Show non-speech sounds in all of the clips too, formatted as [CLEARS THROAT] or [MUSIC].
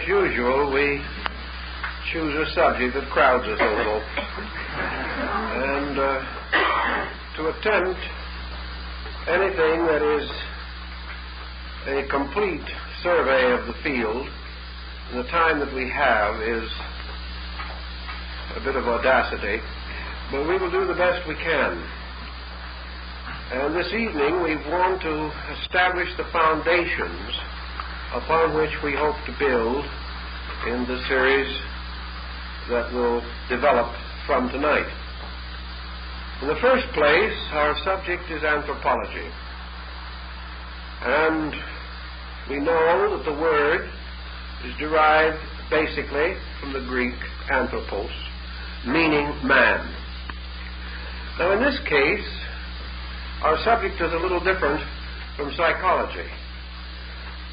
as usual, we choose a subject that crowds us a little. And uh, to attempt anything that is a complete survey of the field in the time that we have is a bit of audacity, but we will do the best we can. And this evening we want to establish the foundations upon which we hope to build in the series that will develop from tonight. In the first place, our subject is anthropology. And we know that the word is derived basically from the Greek anthropos, meaning man. Now, in this case, our subject is a little different from psychology.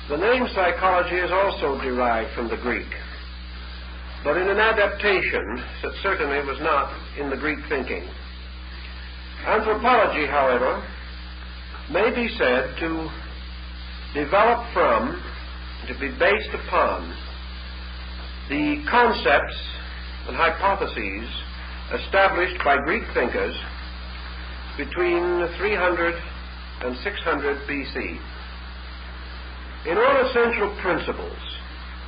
The name psychology is also derived from the Greek, but in an adaptation that certainly was not in the Greek thinking. Anthropology, however, may be said to develop from, to be based upon, the concepts and hypotheses established by Greek thinkers between 300 and 600 BC. In all essential principles,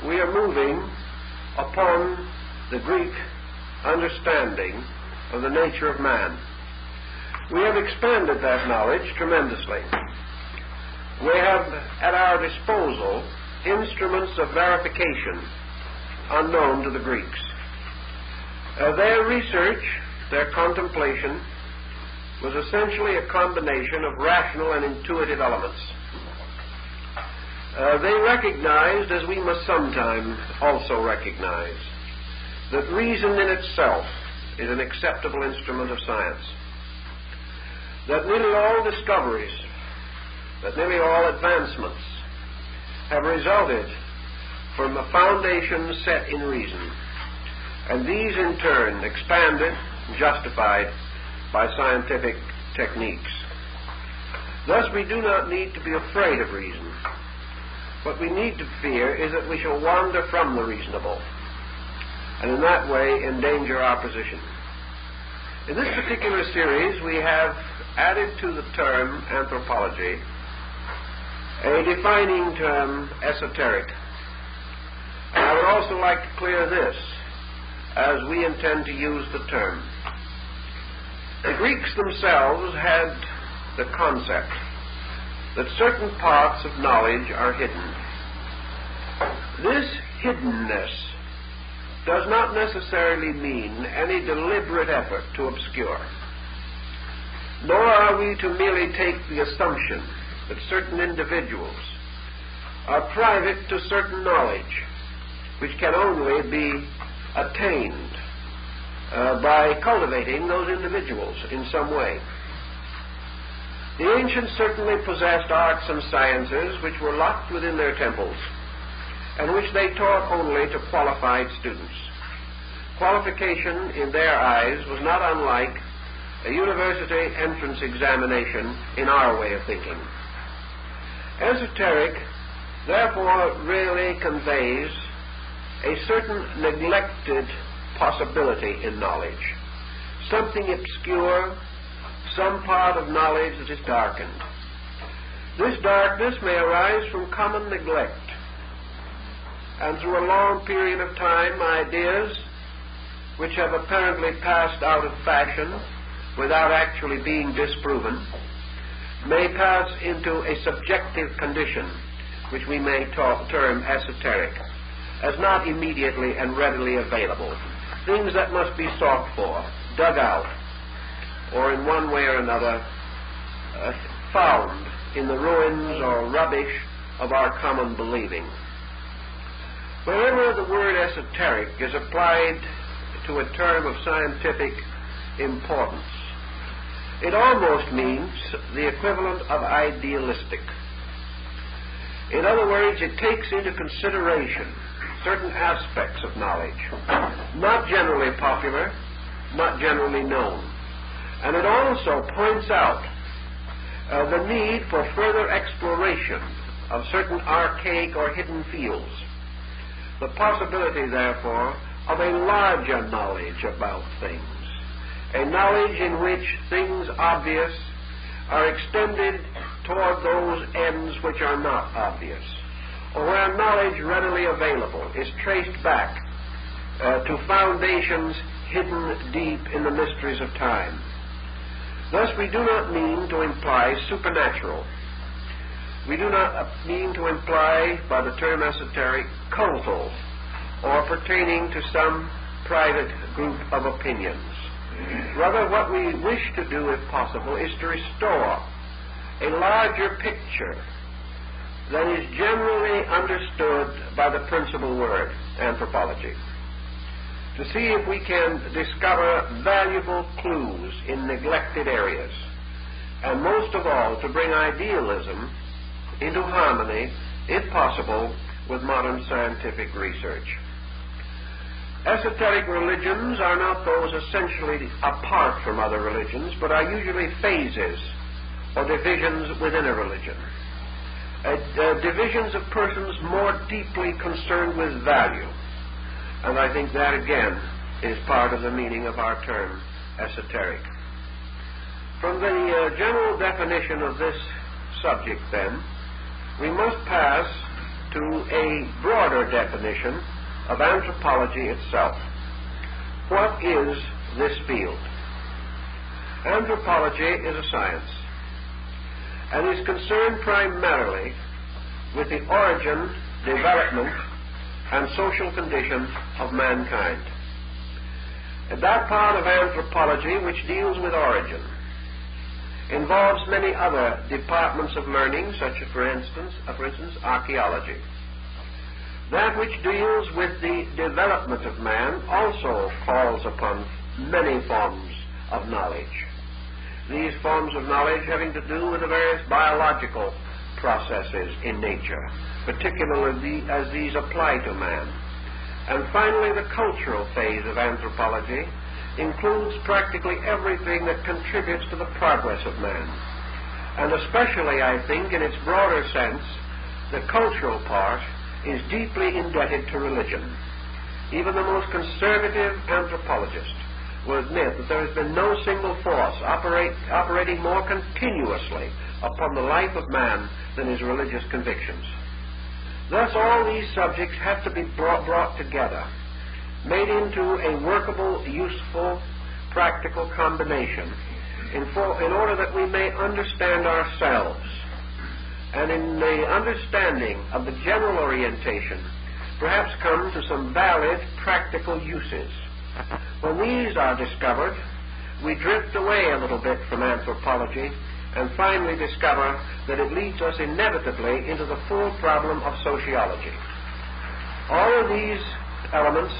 we are moving upon the Greek understanding of the nature of man. We have expanded that knowledge tremendously. We have at our disposal instruments of verification unknown to the Greeks. Uh, their research, their contemplation, was essentially a combination of rational and intuitive elements. Uh, they recognized, as we must sometime also recognize, that reason in itself is an acceptable instrument of science. That nearly all discoveries, that nearly all advancements have resulted from a foundation set in reason, and these in turn expanded and justified by scientific techniques. Thus, we do not need to be afraid of reason. What we need to fear is that we shall wander from the reasonable, and in that way endanger our position. In this particular series, we have added to the term anthropology a defining term, esoteric. And I would also like to clear this, as we intend to use the term. The Greeks themselves had the concept that certain parts of knowledge are hidden. This hiddenness does not necessarily mean any deliberate effort to obscure. Nor are we to merely take the assumption that certain individuals are private to certain knowledge, which can only be attained uh, by cultivating those individuals in some way. The ancients certainly possessed arts and sciences which were locked within their temples and which they taught only to qualified students. Qualification, in their eyes, was not unlike a university entrance examination in our way of thinking. Esoteric, therefore, really conveys a certain neglected possibility in knowledge, something obscure, some part of knowledge that is darkened. This darkness may arise from common neglect, and through a long period of time, ideas which have apparently passed out of fashion without actually being disproven may pass into a subjective condition which we may talk, term esoteric as not immediately and readily available things that must be sought for, dug out, or in one way or another uh, found in the ruins or rubbish of our common believing. Wherever the word esoteric is applied to a term of scientific importance, it almost means the equivalent of idealistic. In other words, it takes into consideration certain aspects of knowledge, not generally popular, not generally known. And it also points out uh, the need for further exploration of certain archaic or hidden fields, the possibility, therefore, of a larger knowledge about things, a knowledge in which things obvious are extended toward those ends which are not obvious, or where knowledge readily available is traced back uh, to foundations hidden deep in the mysteries of time. Thus, we do not mean to imply supernatural. We do not uh, mean to imply by the term esoteric cultural or pertaining to some private group of opinions. Rather, what we wish to do, if possible, is to restore a larger picture that is generally understood by the principal word, anthropology to see if we can discover valuable clues in neglected areas, and most of all, to bring idealism into harmony, if possible, with modern scientific research. Esoteric religions are not those essentially apart from other religions, but are usually phases or divisions within a religion. Uh, uh, divisions of persons more deeply concerned with value and I think that again is part of the meaning of our term esoteric. From the uh, general definition of this subject, then, we must pass to a broader definition of anthropology itself. What is this field? Anthropology is a science and is concerned primarily with the origin, development, and social condition of mankind. And that part of anthropology which deals with origin involves many other departments of learning, such as, for instance, uh, for instance, archaeology. That which deals with the development of man also calls upon many forms of knowledge. These forms of knowledge having to do with the various biological processes in nature, particularly as these apply to man. And finally, the cultural phase of anthropology includes practically everything that contributes to the progress of man. And especially, I think, in its broader sense, the cultural part is deeply indebted to religion. Even the most conservative anthropologist will admit that there has been no single force operate, operating more continuously upon the life of man than his religious convictions. Thus, all these subjects have to be brought, brought together, made into a workable, useful, practical combination in, for, in order that we may understand ourselves. And in the understanding of the general orientation, perhaps come to some valid practical uses. When these are discovered, we drift away a little bit from anthropology and finally discover that it leads us inevitably into the full problem of sociology. All of these elements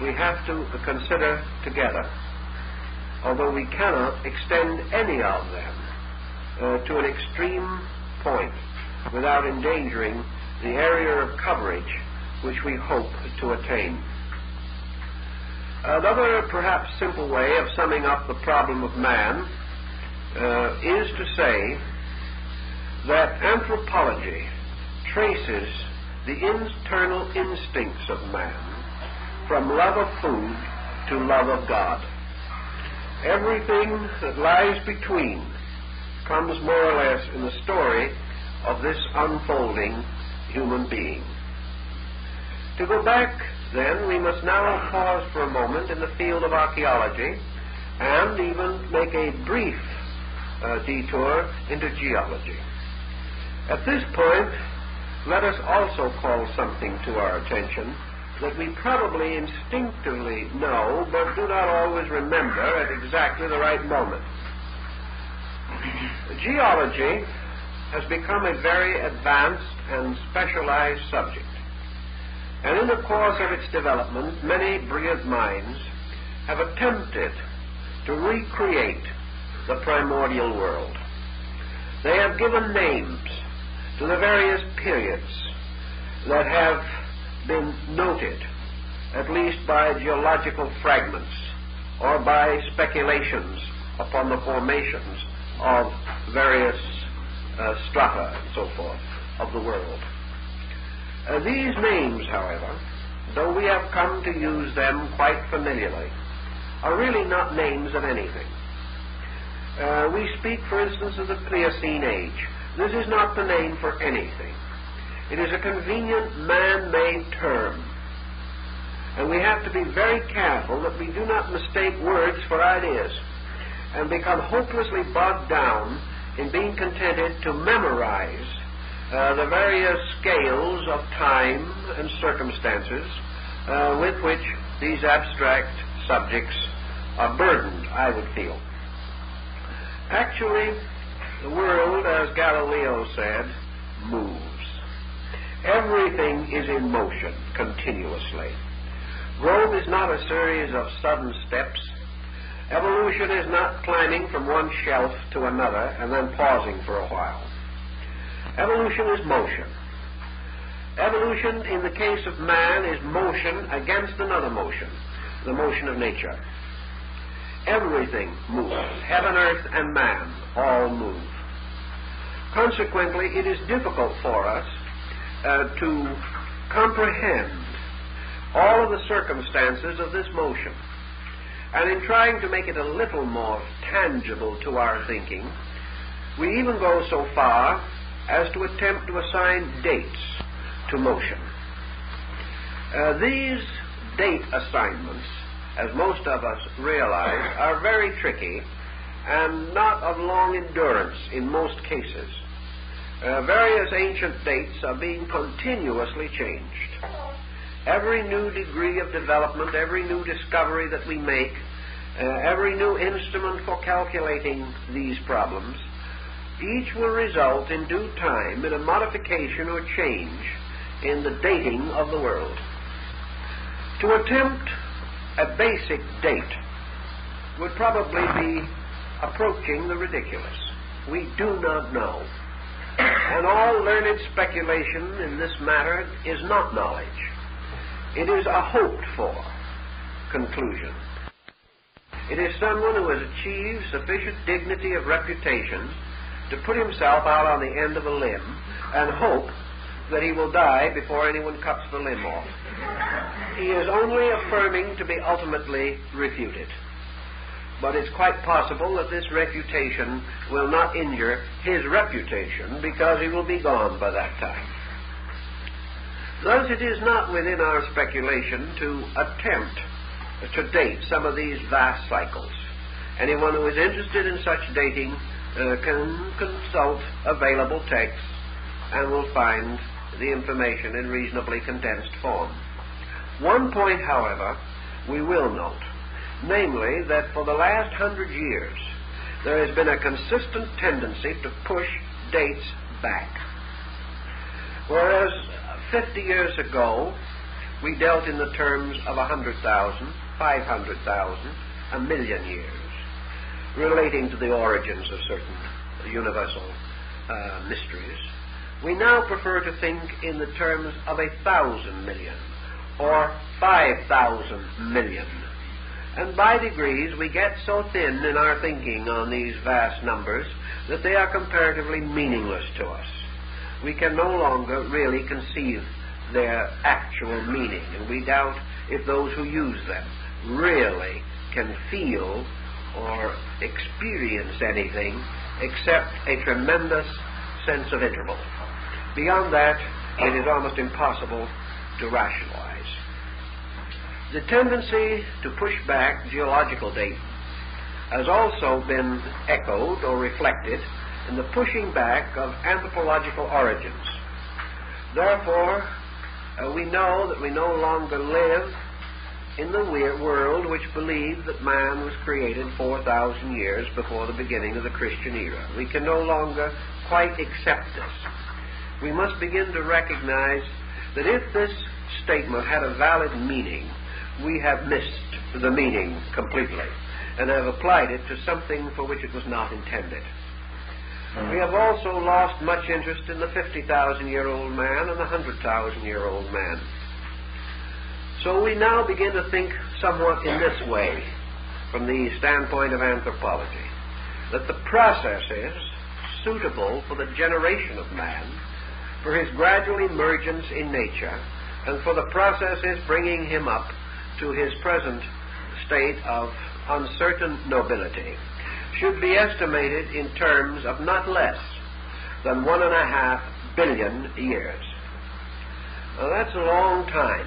we have to consider together, although we cannot extend any of them uh, to an extreme point without endangering the area of coverage which we hope to attain. Another perhaps simple way of summing up the problem of man uh, is to say that anthropology traces the internal instincts of man from love of food to love of God. Everything that lies between comes more or less in the story of this unfolding human being. To go back, then, we must now pause for a moment in the field of archaeology and even make a brief uh, detour into geology. At this point, let us also call something to our attention that we probably instinctively know but do not always remember at exactly the right moment. [CLEARS THROAT] Geology has become a very advanced and specialized subject. And in the course of its development, many brilliant minds have attempted to recreate the primordial world. They have given names to the various periods that have been noted, at least by geological fragments or by speculations upon the formations of various uh, strata and so forth of the world. Uh, these names, however, though we have come to use them quite familiarly, are really not names of anything. Uh, we speak, for instance, of the Pliocene age. This is not the name for anything. It is a convenient man-made term. And we have to be very careful that we do not mistake words for ideas and become hopelessly bogged down in being contented to memorize uh, the various scales of time and circumstances uh, with which these abstract subjects are burdened, I would feel. Actually, the world, as Galileo said, moves. Everything is in motion continuously. Growth is not a series of sudden steps. Evolution is not climbing from one shelf to another and then pausing for a while. Evolution is motion. Evolution, in the case of man, is motion against another motion, the motion of nature. Everything moves. Heaven, earth, and man all move. Consequently, it is difficult for us uh, to comprehend all of the circumstances of this motion. And in trying to make it a little more tangible to our thinking, we even go so far as to attempt to assign dates to motion. Uh, these date assignments, as most of us realize, are very tricky and not of long endurance in most cases. Uh, various ancient dates are being continuously changed. Every new degree of development, every new discovery that we make, uh, every new instrument for calculating these problems each will result in due time in a modification or change in the dating of the world. To attempt a basic date would probably be approaching the ridiculous. We do not know. And all learned speculation in this matter is not knowledge. It is a hoped for conclusion. It is someone who has achieved sufficient dignity of reputation to put himself out on the end of a limb and hope that he will die before anyone cuts the limb off. He is only affirming to be ultimately refuted. But it's quite possible that this refutation will not injure his reputation because he will be gone by that time. Thus, it is not within our speculation to attempt to date some of these vast cycles. Anyone who is interested in such dating uh, can consult available texts and will find the information in reasonably condensed form. One point, however, we will note, namely that for the last hundred years there has been a consistent tendency to push dates back. Whereas 50 years ago we dealt in the terms of 100,000, 500,000, a million years relating to the origins of certain universal uh, mysteries, we now prefer to think in the terms of a thousand million or five thousand million. And by degrees we get so thin in our thinking on these vast numbers that they are comparatively meaningless to us. We can no longer really conceive their actual meaning, and we doubt if those who use them really can feel or experience anything except a tremendous sense of interval. Beyond that, it is almost impossible to rationalize. The tendency to push back geological dates has also been echoed or reflected in the pushing back of anthropological origins. Therefore, uh, we know that we no longer live in the world which believed that man was created 4,000 years before the beginning of the Christian era. We can no longer quite accept this. We must begin to recognize that if this statement had a valid meaning, we have missed the meaning completely and have applied it to something for which it was not intended. Mm-hmm. We have also lost much interest in the 50,000 year old man and the 100,000 year old man. So we now begin to think somewhat in this way, from the standpoint of anthropology, that the processes suitable for the generation of man, for his gradual emergence in nature, and for the processes bringing him up to his present state of uncertain nobility, should be estimated in terms of not less than one and a half billion years. Now, that's a long time.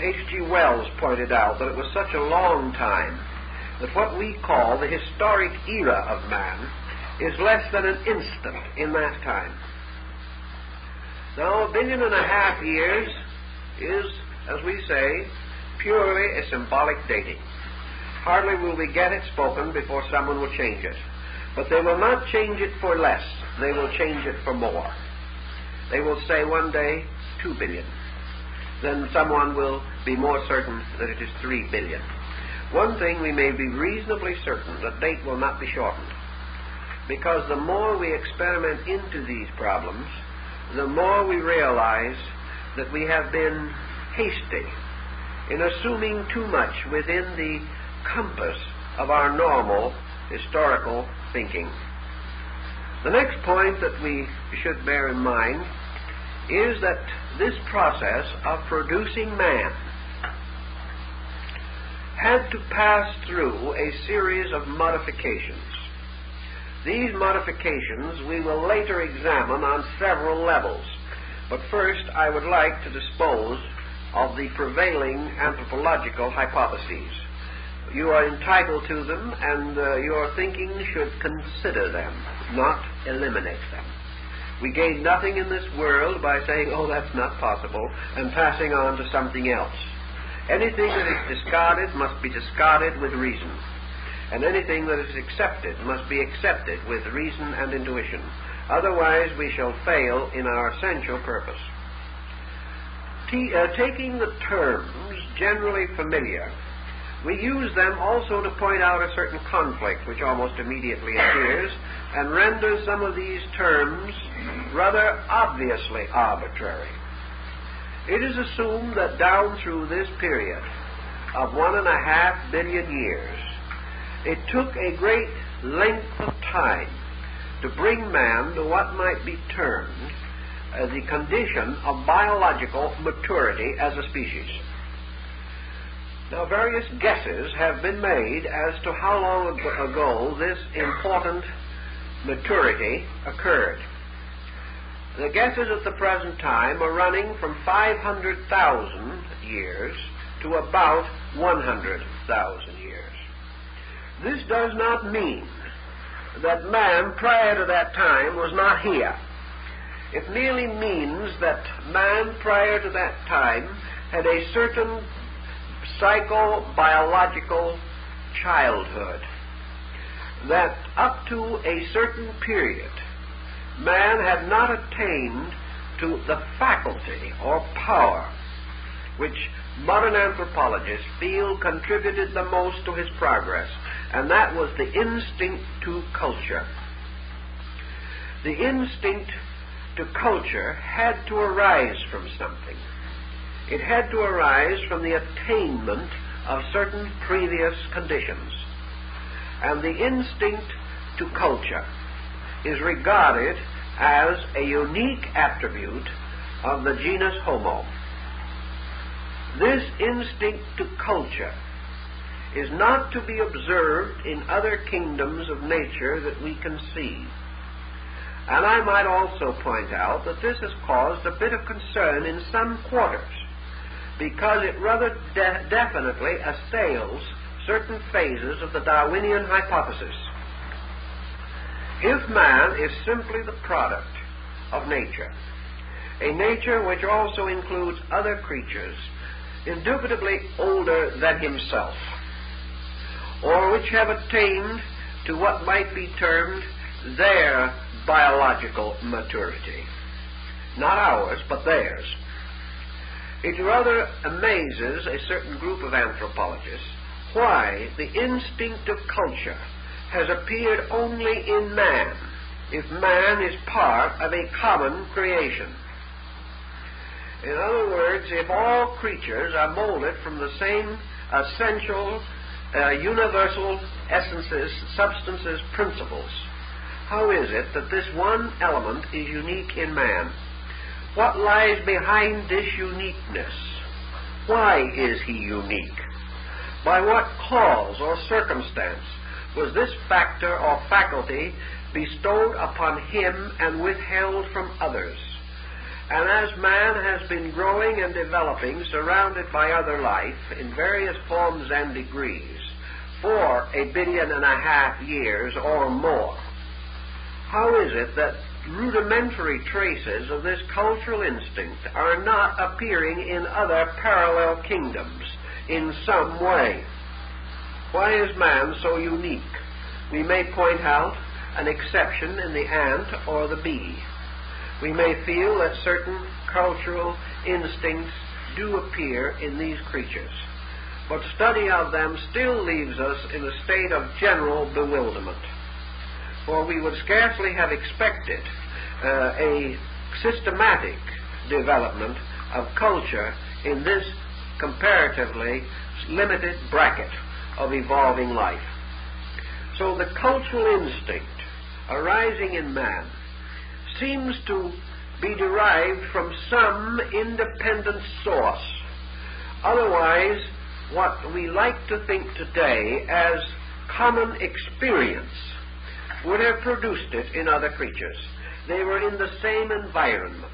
H.G. Wells pointed out that it was such a long time that what we call the historic era of man is less than an instant in that time. Now, a billion and a half years is, as we say, purely a symbolic dating. Hardly will we get it spoken before someone will change it. But they will not change it for less. They will change it for more. They will say one day, two billion. Then someone will be more certain that it is three billion. One thing we may be reasonably certain, the date will not be shortened. Because the more we experiment into these problems, the more we realize that we have been hasty in assuming too much within the compass of our normal historical thinking. The next point that we should bear in mind is that this process of producing man had to pass through a series of modifications. These modifications we will later examine on several levels. But first, I would like to dispose of the prevailing anthropological hypotheses. You are entitled to them, and uh, your thinking should consider them, not eliminate them. We gain nothing in this world by saying, oh, that's not possible, and passing on to something else. Anything that is discarded must be discarded with reason, and anything that is accepted must be accepted with reason and intuition. Otherwise, we shall fail in our essential purpose. Uh, taking the terms generally familiar we use them also to point out a certain conflict which almost immediately appears and renders some of these terms rather obviously arbitrary. It is assumed that down through this period of one and a half billion years, it took a great length of time to bring man to what might be termed the condition of biological maturity as a species. Now, various guesses have been made as to how long ago this important maturity occurred. The guesses at the present time are running from 500,000 years to about 100,000 years. This does not mean that man prior to that time was not here. It merely means that man prior to that time had a certain psychobiological childhood that up to a certain period man had not attained to the faculty or power which modern anthropologists feel contributed the most to his progress, and that was the instinct to culture. The instinct to culture had to arise from something. It had to arise from the attainment of certain previous conditions. And the instinct to culture is regarded as a unique attribute of the genus Homo. This instinct to culture is not to be observed in other kingdoms of nature that we can see. And I might also point out that this has caused a bit of concern in some quarters because it rather de- definitely assails certain phases of the Darwinian hypothesis. If man is simply the product of nature, a nature which also includes other creatures, indubitably older than himself, or which have attained to what might be termed their biological maturity. Not ours, but theirs. It rather amazes a certain group of anthropologists why the instinct of culture has appeared only in man if man is part of a common creation. In other words, if all creatures are molded from the same essential, uh, universal essences, substances, principles, how is it that this one element is unique in man? What lies behind this uniqueness? Why is he unique? By what cause or circumstance was this factor or faculty bestowed upon him and withheld from others? And as man has been growing and developing, surrounded by other life in various forms and degrees, for a billion and a half years or more, how is it that rudimentary traces of this cultural instinct are not appearing in other parallel kingdoms in some way. Why is man so unique? We may point out an exception in the ant or the bee. We may feel that certain cultural instincts do appear in these creatures, but study of them still leaves us in a state of general bewilderment for we would scarcely have expected uh, a systematic development of culture in this comparatively limited bracket of evolving life. So the cultural instinct arising in man seems to be derived from some independent source. Otherwise, what we like to think today as common experience would have produced it in other creatures. They were in the same environment.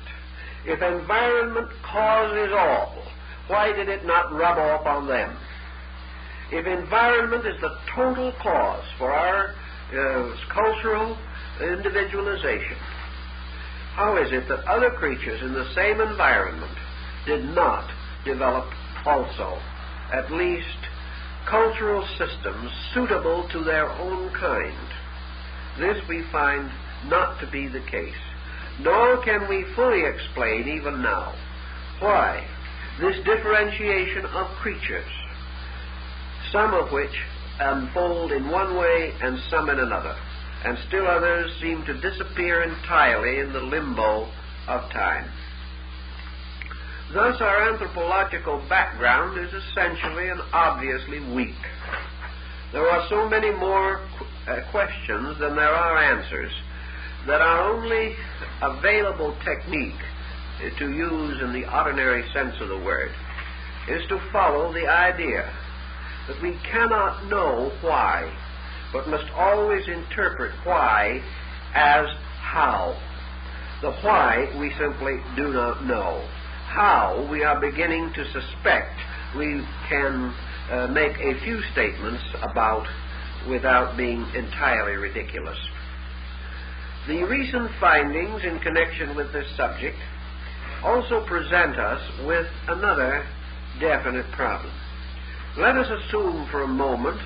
If environment causes all, why did it not rub off on them? If environment is the total cause for our uh, cultural individualization, how is it that other creatures in the same environment did not develop also at least cultural systems suitable to their own kind? This we find not to be the case. Nor can we fully explain, even now, why this differentiation of creatures, some of which unfold in one way and some in another, and still others seem to disappear entirely in the limbo of time. Thus, our anthropological background is essentially and obviously weak. There are so many more uh, questions than there are answers that our only available technique to use in the ordinary sense of the word is to follow the idea that we cannot know why, but must always interpret why as how. The why we simply do not know. How we are beginning to suspect we can uh, make a few statements about without being entirely ridiculous. The recent findings in connection with this subject also present us with another definite problem. Let us assume for a moment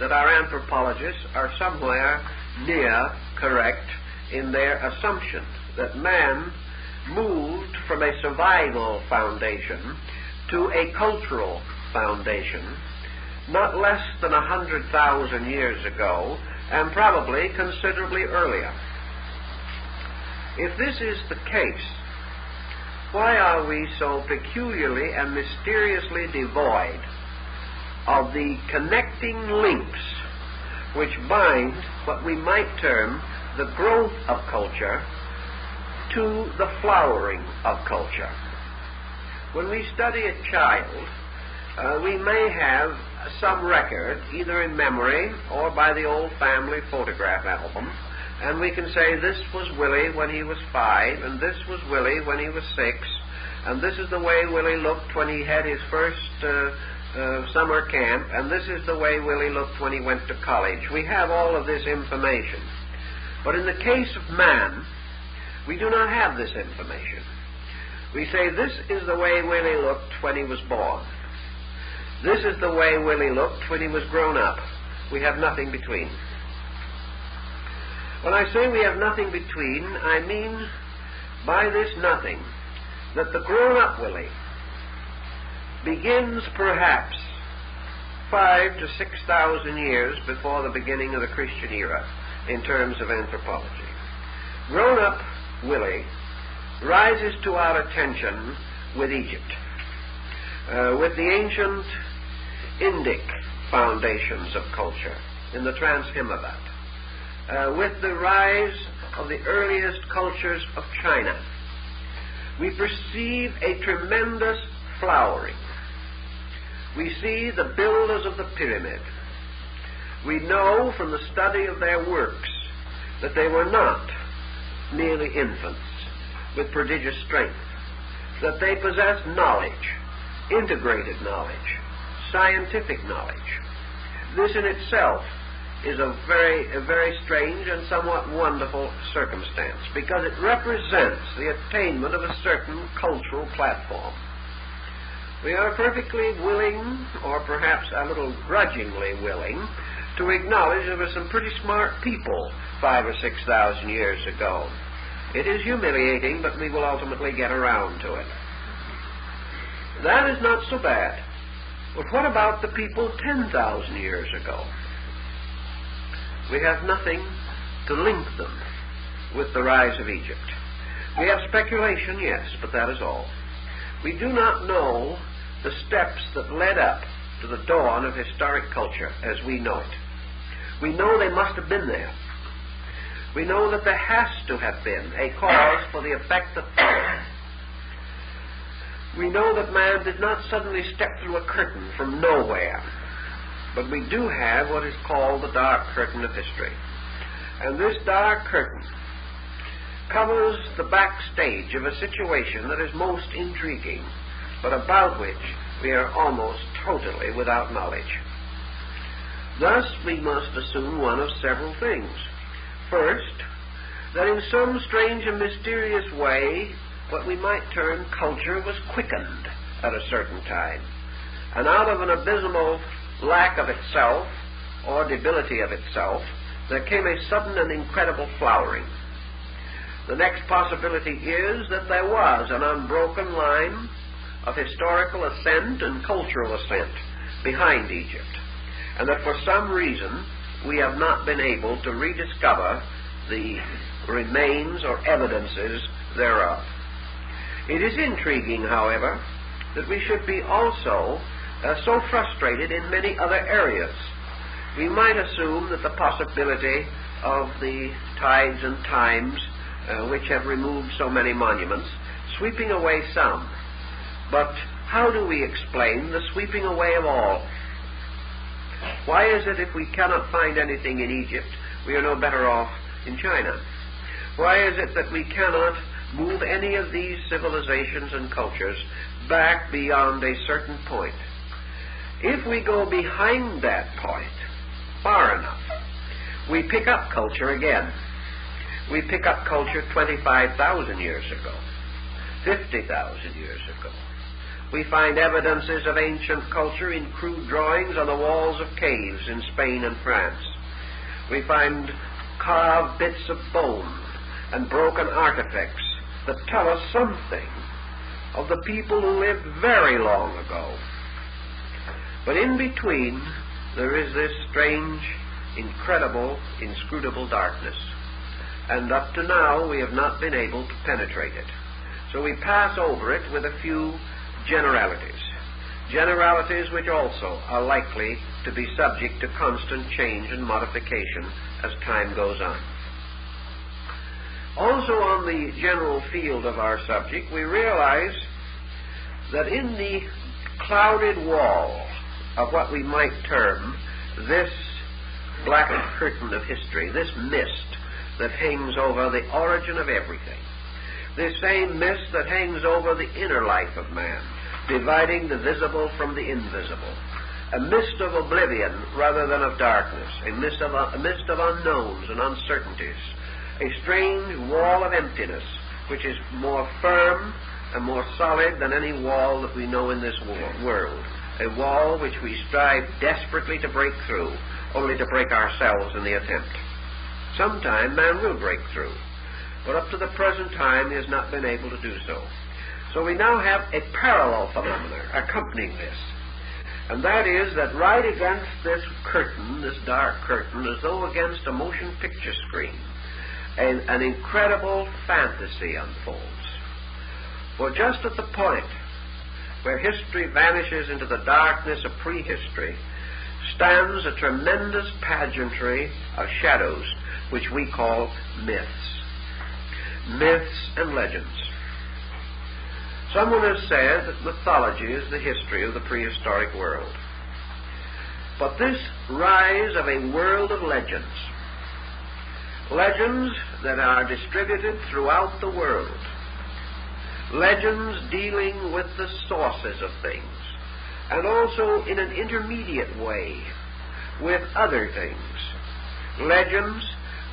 that our anthropologists are somewhere near correct in their assumption that man moved from a survival foundation to a cultural foundation not less than a hundred thousand years ago, and probably considerably earlier. If this is the case, why are we so peculiarly and mysteriously devoid of the connecting links which bind what we might term the growth of culture to the flowering of culture? When we study a child, uh, we may have some record, either in memory or by the old family photograph album, and we can say this was Willie when he was five, and this was Willie when he was six, and this is the way Willie looked when he had his first uh, uh, summer camp, and this is the way Willie looked when he went to college. We have all of this information. But in the case of man, we do not have this information. We say this is the way Willie looked when he was born. This is the way Willie looked when he was grown up. We have nothing between. When I say we have nothing between, I mean by this nothing that the grown up Willie begins perhaps five to six thousand years before the beginning of the Christian era in terms of anthropology. Grown up Willie rises to our attention with Egypt, uh, with the ancient Indic foundations of culture in the Transhimavat, uh, with the rise of the earliest cultures of China, we perceive a tremendous flowering. We see the builders of the pyramid. We know from the study of their works that they were not merely infants with prodigious strength, that they possessed knowledge, integrated knowledge, scientific knowledge. This in itself is a very, a very strange and somewhat wonderful circumstance because it represents the attainment of a certain cultural platform. We are perfectly willing, or perhaps a little grudgingly willing, to acknowledge there were some pretty smart people five or six thousand years ago. It is humiliating, but we will ultimately get around to it. That is not so bad. But what about the people 10,000 years ago? We have nothing to link them with the rise of Egypt. We have speculation, yes, but that is all. We do not know the steps that led up to the dawn of historic culture as we know it. We know they must have been there. We know that there has to have been a cause for the effect that followed. We know that man did not suddenly step through a curtain from nowhere but we do have what is called the dark curtain of history. And this dark curtain covers the backstage of a situation that is most intriguing, but about which we are almost totally without knowledge. Thus, we must assume one of several things. First, that in some strange and mysterious way, what we might term culture was quickened at a certain time. And out of an abysmal lack of itself or debility of itself, there came a sudden and incredible flowering. The next possibility is that there was an unbroken line of historical ascent and cultural ascent behind Egypt, and that for some reason we have not been able to rediscover the remains or evidences thereof. It is intriguing, however, that we should be also uh, so frustrated in many other areas. We might assume that the possibility of the tides and times uh, which have removed so many monuments, sweeping away some. But how do we explain the sweeping away of all? Why is it if we cannot find anything in Egypt, we are no better off in China? Why is it that we cannot move any of these civilizations and cultures back beyond a certain point? If we go behind that point far enough, we pick up culture again. We pick up culture 25,000 years ago, 50,000 years ago. We find evidences of ancient culture in crude drawings on the walls of caves in Spain and France. We find carved bits of bone and broken artifacts that tell us something of the people who lived very long ago but in between, there is this strange, incredible, inscrutable darkness. And up to now, we have not been able to penetrate it. So we pass over it with a few generalities. Generalities which also are likely to be subject to constant change and modification as time goes on. Also, on the general field of our subject, we realize that in the clouded wall of what we might term this black curtain of history, this mist that hangs over the origin of everything. This same mist that hangs over the inner life of man, dividing the visible from the invisible. A mist of oblivion rather than of darkness, a mist of, a mist of unknowns and uncertainties, a strange wall of emptiness which is more firm and more solid than any wall that we know in this world a wall which we strive desperately to break through, only to break ourselves in the attempt. Sometime man will break through, but up to the present time he has not been able to do so. So we now have a parallel phenomenon accompanying this. And that is that right against this curtain, this dark curtain, as though against a motion picture screen, an, an incredible fantasy unfolds. For just at the point where history vanishes into the darkness of prehistory, stands a tremendous pageantry of shadows, which we call myths. Myths and legends. Someone has said that mythology is the history of the prehistoric world. But this rise of a world of legends, legends that are distributed throughout the world, legends dealing with the sources of things, and also in an intermediate way with other things, legends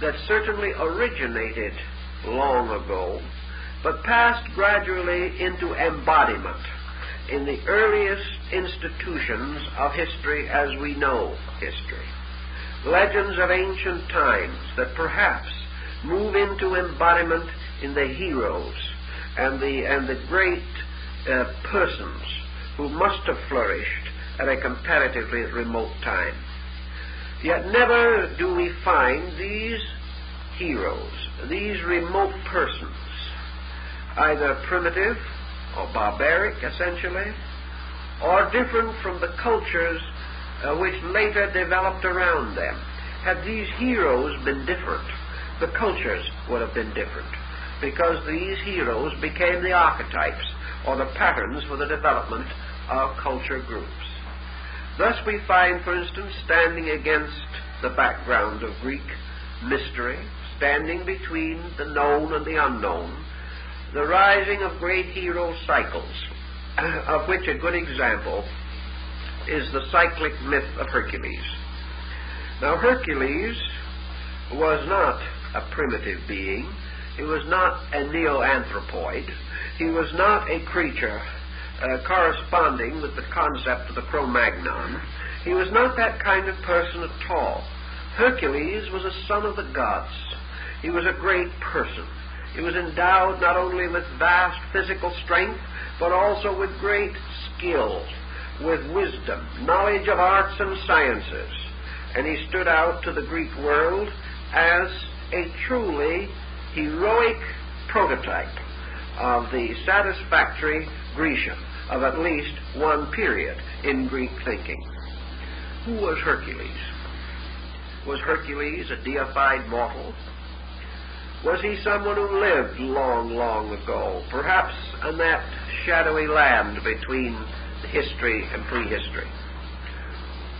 that certainly originated long ago, but passed gradually into embodiment in the earliest institutions of history as we know history. Legends of ancient times that perhaps move into embodiment in the heroes and the, and the great uh, persons who must have flourished at a comparatively remote time. Yet never do we find these heroes, these remote persons, either primitive or barbaric, essentially, or different from the cultures uh, which later developed around them. Had these heroes been different, the cultures would have been different, because these heroes became the archetypes or the patterns for the development of culture groups. Thus we find, for instance, standing against the background of Greek mystery, standing between the known and the unknown, the rising of great hero cycles, [CLEARS THROAT] of which a good example is the cyclic myth of Hercules. Now, Hercules was not a primitive being. He was not a neo-anthropoid. He was not a creature uh, corresponding with the concept of the Cro-Magnon. He was not that kind of person at all. Hercules was a son of the gods. He was a great person. He was endowed not only with vast physical strength, but also with great skill, with wisdom, knowledge of arts and sciences. And he stood out to the Greek world as a truly heroic prototype of the satisfactory Grecian of at least one period in Greek thinking. Who was Hercules? Was Hercules a deified mortal? Was he someone who lived long, long ago, perhaps in that shadowy land between history and prehistory?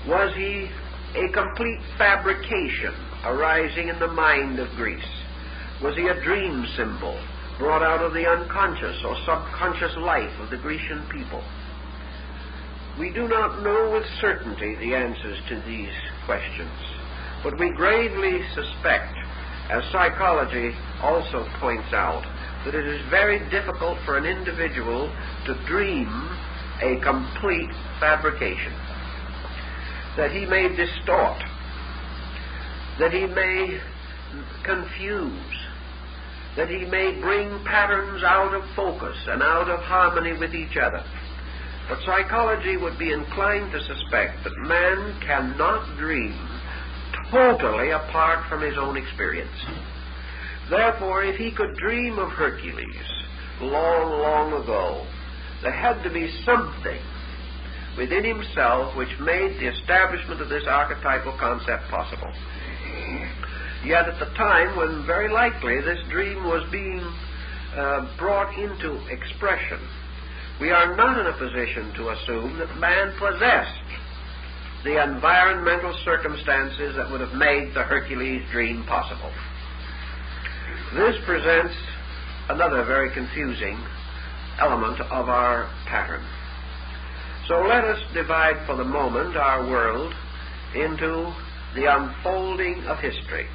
Was he a complete fabrication arising in the mind of Greece? Was he a dream symbol brought out of the unconscious or subconscious life of the Grecian people? We do not know with certainty the answers to these questions, but we gravely suspect as psychology also points out, that it is very difficult for an individual to dream a complete fabrication. That he may distort, that he may confuse, that he may bring patterns out of focus and out of harmony with each other. But psychology would be inclined to suspect that man cannot dream totally apart from his own experience. Therefore, if he could dream of Hercules long, long ago, there had to be something within himself which made the establishment of this archetypal concept possible. Yet at the time when very likely this dream was being uh, brought into expression, we are not in a position to assume that man possessed the environmental circumstances that would have made the Hercules dream possible. This presents another very confusing element of our pattern. So let us divide for the moment our world into the unfolding of history,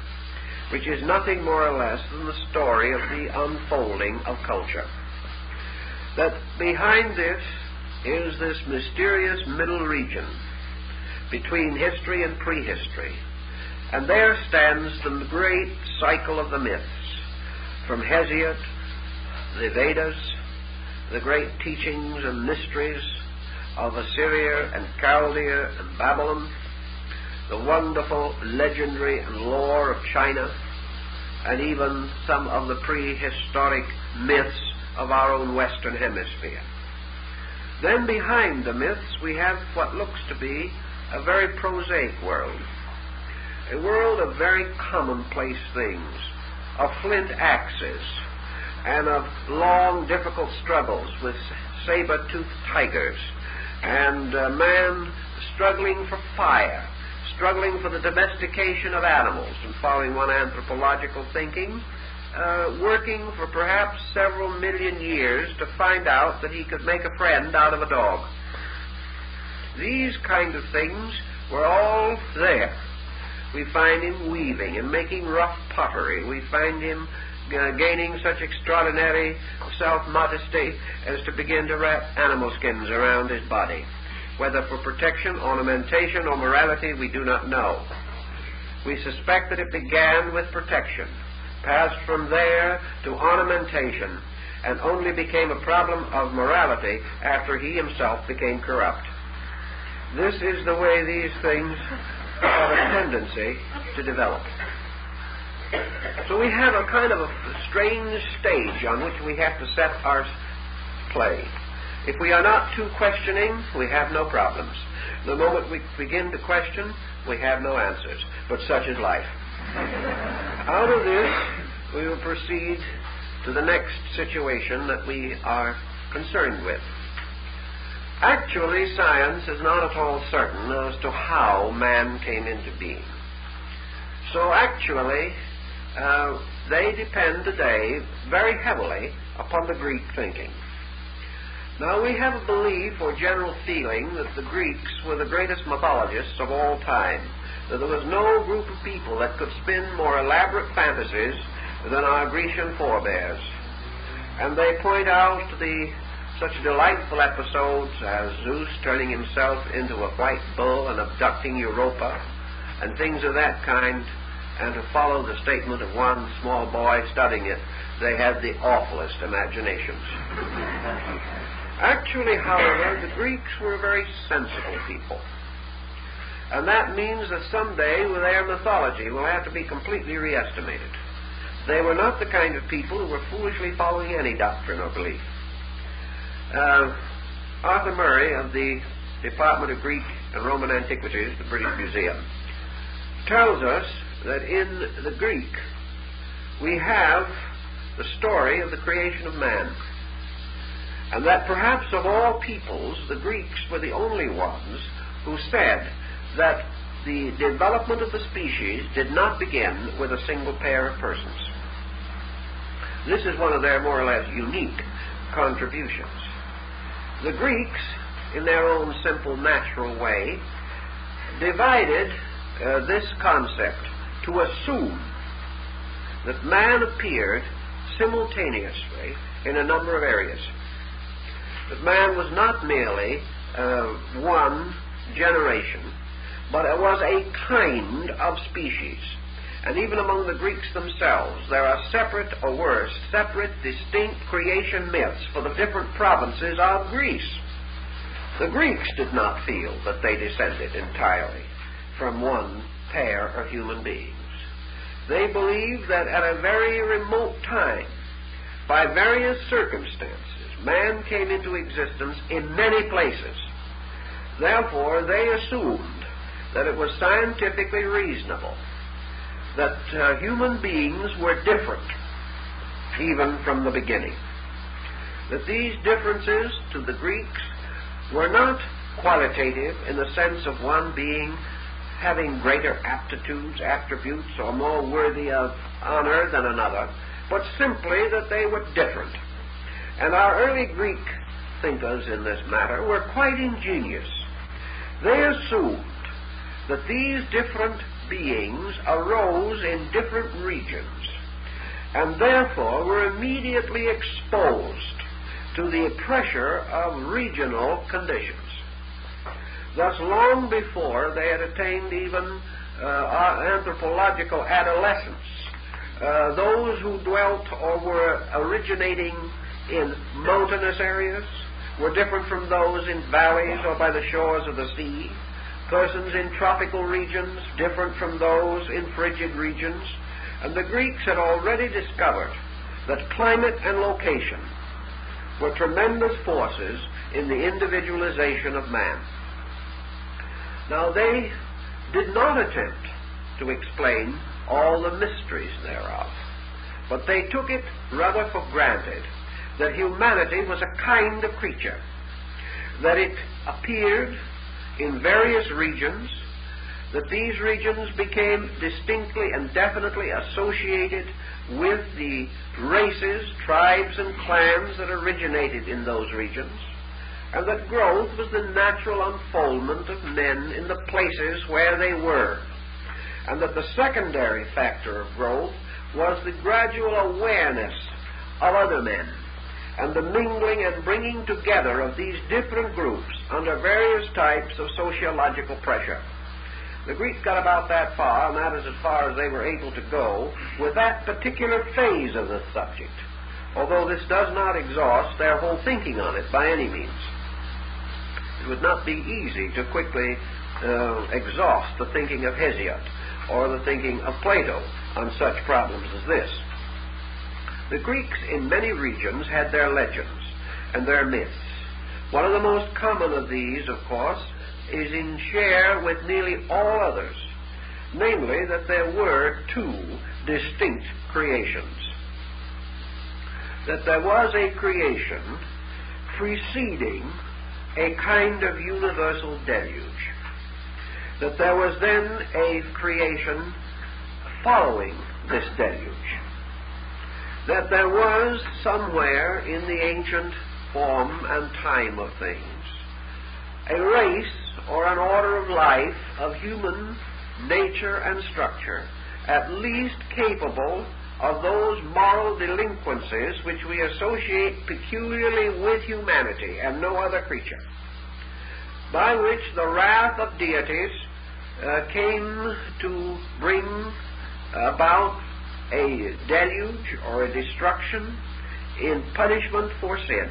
which is nothing more or less than the story of the unfolding of culture. That behind this is this mysterious middle region between history and prehistory. And there stands the great cycle of the myths, from Hesiod, the Vedas, the great teachings and mysteries of Assyria and Chaldea and Babylon, the wonderful legendary and lore of China, and even some of the prehistoric myths of our own Western Hemisphere. Then behind the myths we have what looks to be a very prosaic world, a world of very commonplace things, of flint axes, and of long, difficult struggles with saber-toothed tigers, and uh, man struggling for fire, struggling for the domestication of animals, and following one anthropological thinking, uh, working for perhaps several million years to find out that he could make a friend out of a dog. These kind of things were all there. We find him weaving and making rough pottery. We find him uh, gaining such extraordinary self-modesty as to begin to wrap animal skins around his body. Whether for protection, ornamentation, or morality, we do not know. We suspect that it began with protection, passed from there to ornamentation, and only became a problem of morality after he himself became corrupt. This is the way these things have a tendency to develop. So we have a kind of a strange stage on which we have to set our play. If we are not too questioning, we have no problems. The moment we begin to question, we have no answers. But such is life. Out of this, we will proceed to the next situation that we are concerned with. Actually, science is not at all certain as to how man came into being. So, actually, uh, they depend today very heavily upon the Greek thinking. Now, we have a belief or general feeling that the Greeks were the greatest mythologists of all time, that there was no group of people that could spin more elaborate fantasies than our Grecian forebears. And they point out the such delightful episodes as Zeus turning himself into a white bull and abducting Europa, and things of that kind, and to follow the statement of one small boy studying it, they had the awfulest imaginations. Actually, however, the Greeks were very sensible people. And that means that someday their mythology will have to be completely reestimated. They were not the kind of people who were foolishly following any doctrine or belief. Uh, Arthur Murray of the Department of Greek and Roman Antiquities, the British Museum, tells us that in the Greek we have the story of the creation of man. And that perhaps of all peoples, the Greeks were the only ones who said that the development of the species did not begin with a single pair of persons. This is one of their more or less unique contributions. The Greeks, in their own simple, natural way, divided uh, this concept to assume that man appeared simultaneously in a number of areas. That man was not merely uh, one generation, but it was a kind of species. And even among the Greeks themselves, there are separate, or worse, separate, distinct creation myths for the different provinces of Greece. The Greeks did not feel that they descended entirely from one pair of human beings. They believed that at a very remote time, by various circumstances, man came into existence in many places. Therefore, they assumed that it was scientifically reasonable that uh, human beings were different, even from the beginning. That these differences to the Greeks were not qualitative in the sense of one being having greater aptitudes, attributes, or more worthy of honor than another, but simply that they were different. And our early Greek thinkers in this matter were quite ingenious. They assumed that these different beings arose in different regions and therefore were immediately exposed to the pressure of regional conditions. Thus, long before they had attained even uh, anthropological adolescence, uh, those who dwelt or were originating in mountainous areas were different from those in valleys or by the shores of the sea. Persons in tropical regions different from those in frigid regions, and the Greeks had already discovered that climate and location were tremendous forces in the individualization of man. Now, they did not attempt to explain all the mysteries thereof. but they took it rather for granted that humanity was a kind of creature, that it appeared in various regions, that these regions became distinctly and definitely associated with the races, tribes, and clans that originated in those regions, and that growth was the natural unfoldment of men in the places where they were, and that the secondary factor of growth was the gradual awareness of other men and the mingling and bringing together of these different groups under various types of sociological pressure. The Greeks got about that far, and that is as far as they were able to go with that particular phase of the subject, although this does not exhaust their whole thinking on it by any means. Would not be easy to quickly uh, exhaust the thinking of Hesiod or the thinking of Plato on such problems as this. The Greeks in many regions had their legends and their myths. One of the most common of these, of course, is in share with nearly all others, namely that there were two distinct creations. That there was a creation preceding a kind of universal deluge. That there was then a creation following this deluge. That there was somewhere in the ancient form and time of things a race or an order of life of human nature and structure, at least capable of those moral delinquencies which we associate peculiarly with humanity and no other creature, by which the wrath of deities uh, came to bring about a deluge or a destruction in punishment for sin,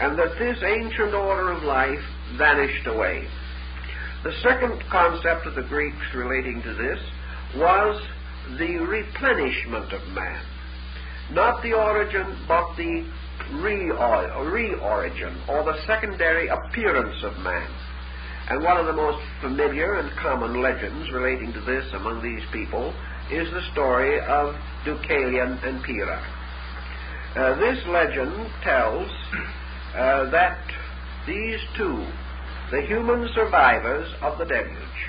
and that this ancient order of life vanished away. The second concept of the Greeks relating to this was the replenishment of man. Not the origin, but the re-origin, or the secondary appearance of man. And one of the most familiar and common legends relating to this among these people is the story of Deucalion and Pyrrha. Uh, this legend tells uh, that these two, the human survivors of the deluge,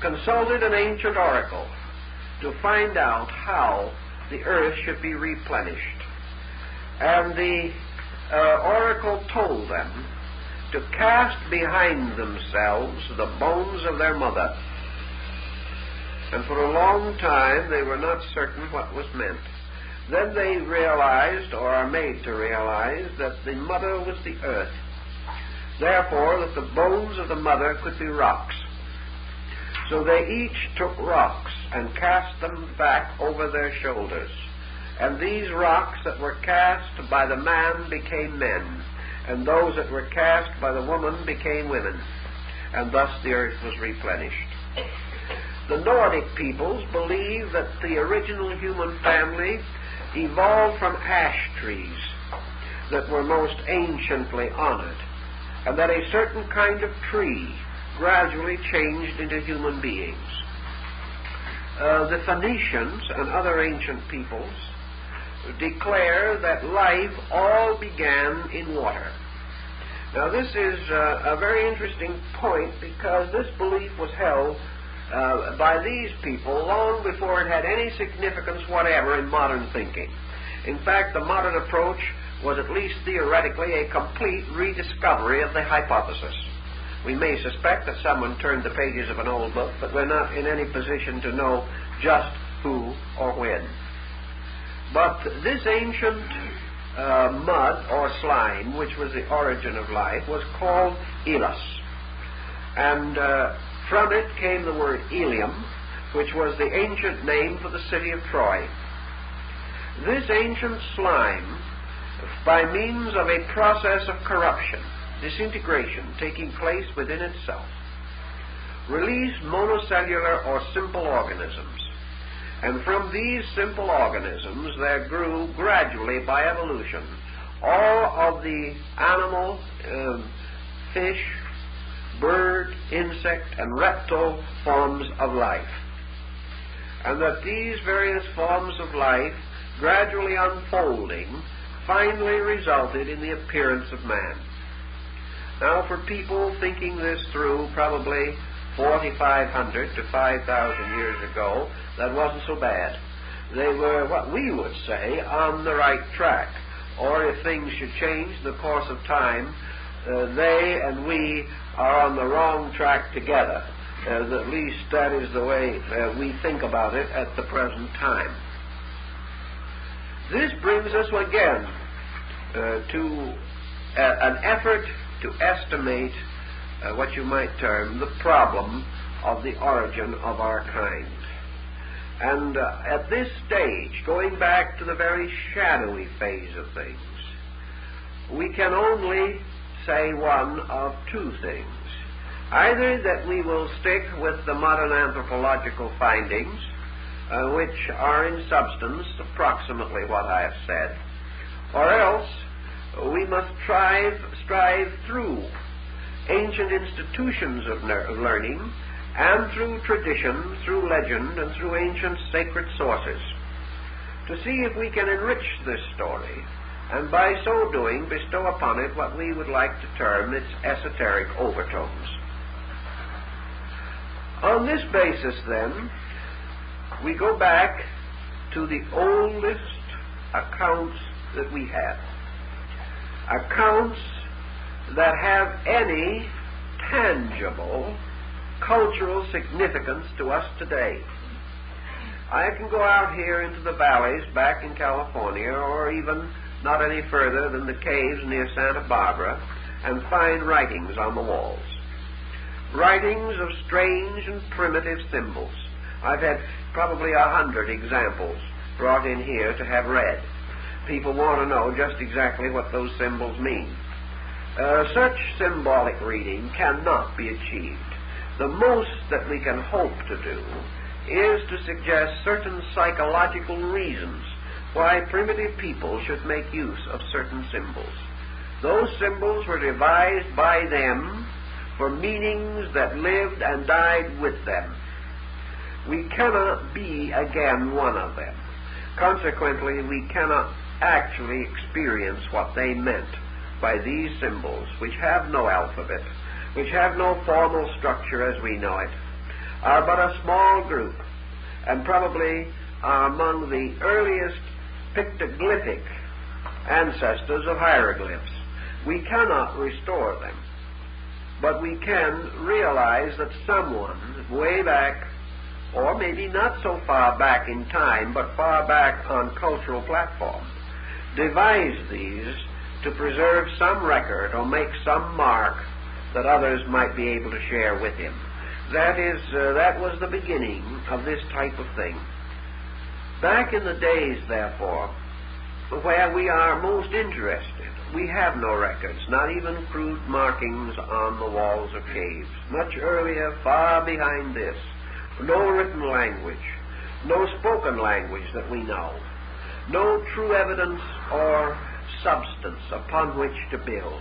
consulted an ancient oracle to find out how the earth should be replenished. And the uh, oracle told them to cast behind themselves the bones of their mother. And for a long time they were not certain what was meant. Then they realized, or are made to realize, that the mother was the earth. Therefore, that the bones of the mother could be rocks. So they each took rocks and cast them back over their shoulders. And these rocks that were cast by the man became men, and those that were cast by the woman became women. And thus the earth was replenished. The Nordic peoples believe that the original human family evolved from ash trees that were most anciently honored, and that a certain kind of tree gradually changed into human beings. Uh, the Phoenicians and other ancient peoples declare that life all began in water. Now, this is uh, a very interesting point because this belief was held uh, by these people long before it had any significance whatever in modern thinking. In fact, the modern approach was at least theoretically a complete rediscovery of the hypothesis. We may suspect that someone turned the pages of an old book, but we're not in any position to know just who or when. But this ancient uh, mud or slime, which was the origin of life, was called Ilus. And uh, from it came the word Ilium, which was the ancient name for the city of Troy. This ancient slime, by means of a process of corruption, disintegration taking place within itself, release monocellular or simple organisms. And from these simple organisms there grew gradually by evolution all of the animal, um, fish, bird, insect, and reptile forms of life. and that these various forms of life, gradually unfolding, finally resulted in the appearance of man. Now, for people thinking this through probably 4,500 to 5,000 years ago, that wasn't so bad. They were what we would say on the right track. Or if things should change in the course of time, uh, they and we are on the wrong track together. As at least that is the way uh, we think about it at the present time. This brings us again uh, to a, an effort to estimate uh, what you might term the problem of the origin of our kind. And uh, at this stage, going back to the very shadowy phase of things, we can only say one of two things. Either that we will stick with the modern anthropological findings, uh, which are in substance approximately what I have said, or else we must strive, strive through ancient institutions of learning and through tradition, through legend, and through ancient sacred sources to see if we can enrich this story and by so doing bestow upon it what we would like to term its esoteric overtones. On this basis, then, we go back to the oldest accounts that we have. Accounts that have any tangible cultural significance to us today. I can go out here into the valleys back in California, or even not any further than the caves near Santa Barbara, and find writings on the walls. Writings of strange and primitive symbols. I've had probably a hundred examples brought in here to have read. People want to know just exactly what those symbols mean. Uh, such symbolic reading cannot be achieved. The most that we can hope to do is to suggest certain psychological reasons why primitive people should make use of certain symbols. Those symbols were devised by them for meanings that lived and died with them. We cannot be again one of them. Consequently, we cannot actually experience what they meant by these symbols, which have no alphabet, which have no formal structure as we know it, are but a small group, and probably are among the earliest pictoglyphic ancestors of hieroglyphs. We cannot restore them, but we can realize that someone way back, or maybe not so far back in time, but far back on cultural platform, devised these to preserve some record or make some mark that others might be able to share with him. That is, uh, that was the beginning of this type of thing. Back in the days, therefore, where we are most interested, we have no records, not even crude markings on the walls of caves. Much earlier, far behind this, no written language, no spoken language that we know, no true evidence or substance upon which to build.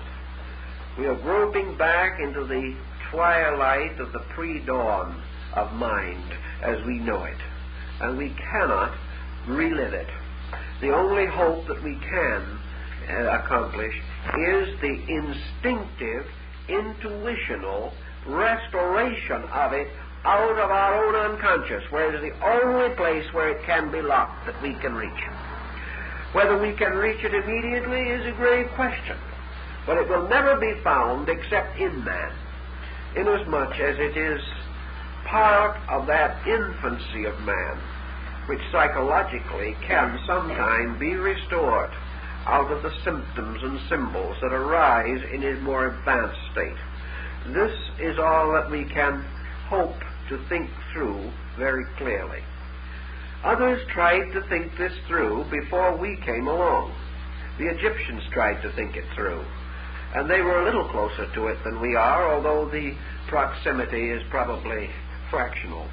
We are groping back into the twilight of the pre-dawn of mind as we know it, and we cannot relive it. The only hope that we can uh, accomplish is the instinctive, intuitional restoration of it out of our own unconscious, where it is the only place where it can be locked that we can reach. Whether we can reach it immediately is a grave question. But it will never be found except in man, inasmuch as it is part of that infancy of man, which psychologically can sometime be restored out of the symptoms and symbols that arise in a more advanced state. This is all that we can hope to think through very clearly. Others tried to think this through before we came along. The Egyptians tried to think it through. And they were a little closer to it than we are, although the proximity is probably fractional.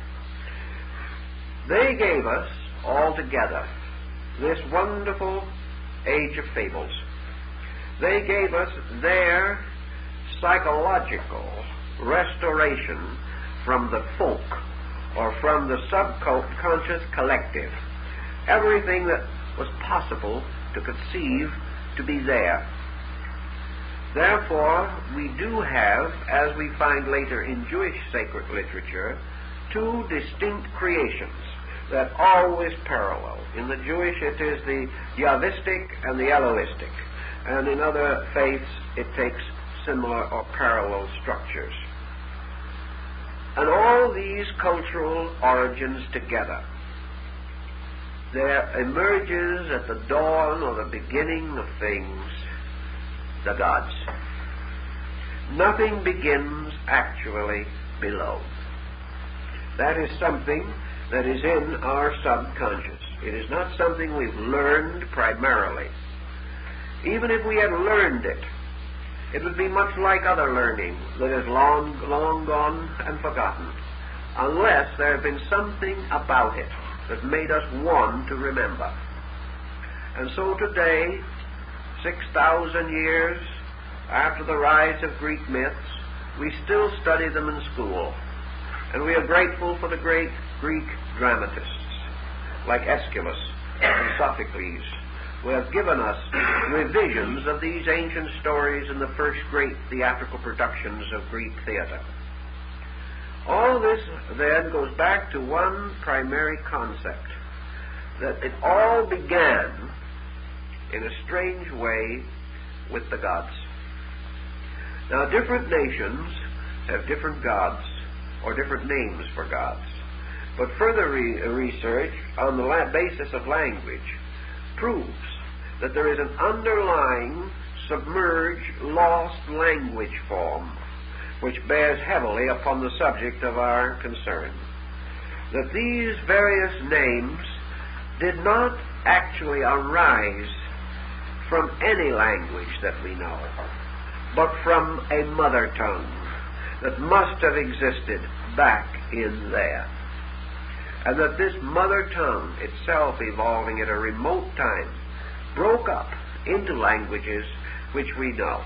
They gave us altogether this wonderful age of fables. They gave us their psychological restoration from the folk or from the subconscious collective. Everything that was possible to conceive to be there. Therefore, we do have, as we find later in Jewish sacred literature, two distinct creations that always parallel. In the Jewish, it is the Yahvistic and the Elohistic, and in other faiths, it takes similar or parallel structures. And all these cultural origins together, there emerges at the dawn or the beginning of things the gods. Nothing begins actually below. That is something that is in our subconscious. It is not something we've learned primarily. Even if we had learned it, it would be much like other learning that is long, long gone and forgotten, unless there had been something about it that made us want to remember. And so today, 6,000 years after the rise of Greek myths, we still study them in school. And we are grateful for the great Greek dramatists like Aeschylus and Sophocles who have given us revisions of these ancient stories in the first great theatrical productions of Greek theater. All this then goes back to one primary concept that it all began in a strange way with the gods. Now, different nations have different gods or different names for gods. But further re- research on the la- basis of language proves that there is an underlying, submerged, lost language form which bears heavily upon the subject of our concern. That these various names did not actually arise from any language that we know, but from a mother tongue that must have existed back in there. And that this mother tongue, itself evolving at a remote time, broke up into languages which we know.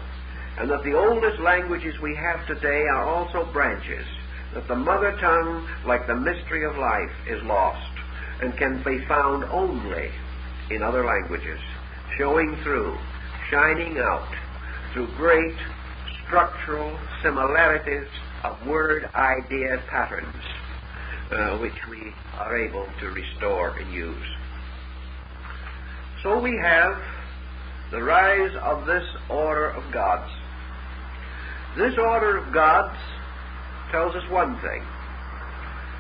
And that the oldest languages we have today are also branches. That the mother tongue, like the mystery of life, is lost and can be found only in other languages, showing through, shining out through great structural similarities of word idea patterns, uh, which we are able to restore and use. So we have the rise of this order of gods. This order of gods tells us one thing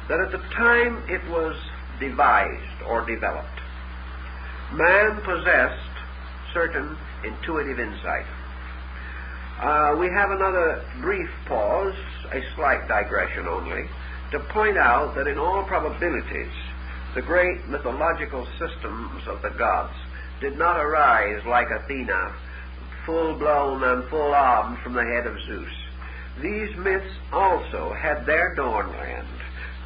that at the time it was devised or developed, man possessed certain intuitive insight. Uh, we have another brief pause, a slight digression only, to point out that in all probabilities, the great mythological systems of the gods did not arise like Athena, full blown and full armed from the head of Zeus. These myths also had their dawnland,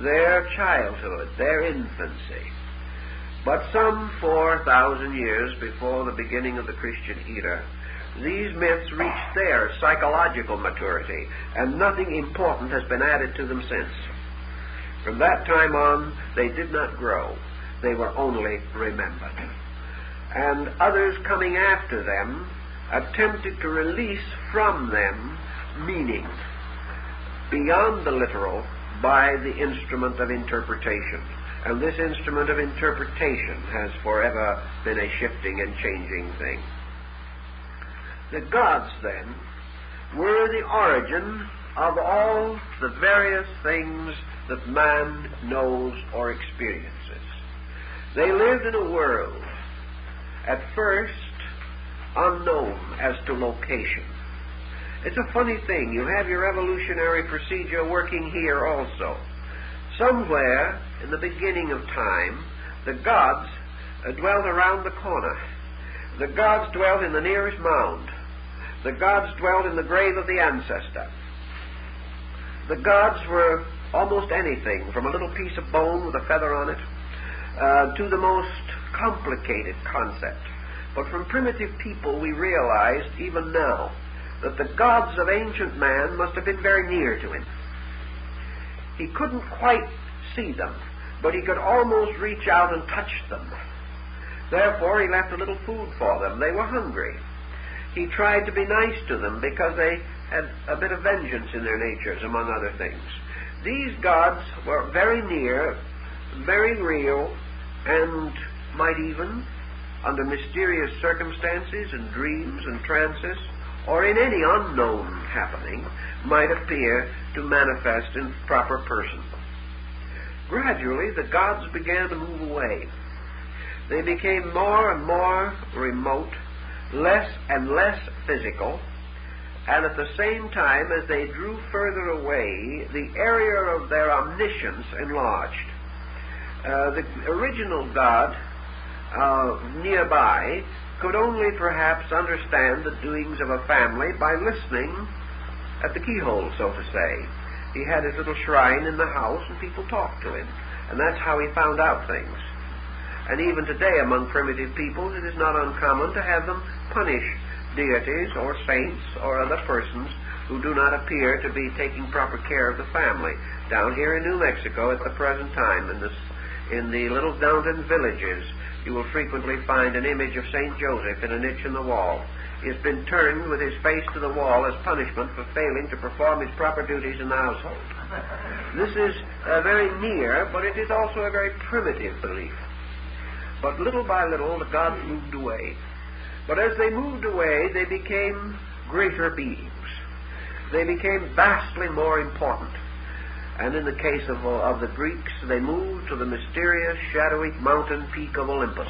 their childhood, their infancy. But some 4,000 years before the beginning of the Christian era, these myths reached their psychological maturity, and nothing important has been added to them since. From that time on, they did not grow. They were only remembered and others coming after them attempted to release from them meaning beyond the literal by the instrument of interpretation. And this instrument of interpretation has forever been a shifting and changing thing. The gods, then, were the origin of all the various things that man knows or experiences. They lived in a world at first unknown as to location. It's a funny thing. You have your evolutionary procedure working here also. Somewhere in the beginning of time, the gods uh, dwelt around the corner. The gods dwelt in the nearest mound. The gods dwelt in the grave of the ancestor. The gods were almost anything, from a little piece of bone with a feather on it, uh, to the most complicated concept. But from primitive people, we realized, even now, that the gods of ancient man must have been very near to him. He couldn't quite see them, but he could almost reach out and touch them. Therefore, he left a little food for them. They were hungry. He tried to be nice to them because they had a bit of vengeance in their natures, among other things. These gods were very near, very real, and might even, under mysterious circumstances and dreams and trances, or in any unknown happening, might appear to manifest in proper person. Gradually, the gods began to move away. They became more and more remote, less and less physical, and at the same time as they drew further away, the area of their omniscience enlarged. Uh, the original God uh, nearby could only perhaps understand the doings of a family by listening at the keyhole, so to say. He had his little shrine in the house, and people talked to him. And that's how he found out things. And even today, among primitive peoples, it is not uncommon to have them punish deities or saints or other persons who do not appear to be taking proper care of the family. Down here in New Mexico at the present time, in, this, in the little mountain villages, you will frequently find an image of St. Joseph in a niche in the wall. He has been turned with his face to the wall as punishment for failing to perform his proper duties in the household. This is uh, very near, but it is also a very primitive belief. But little by little, the gods moved away. But as they moved away, they became greater beings. They became vastly more important. And in the case of, uh, of the Greeks, they moved to the mysterious, shadowy mountain peak of Olympus.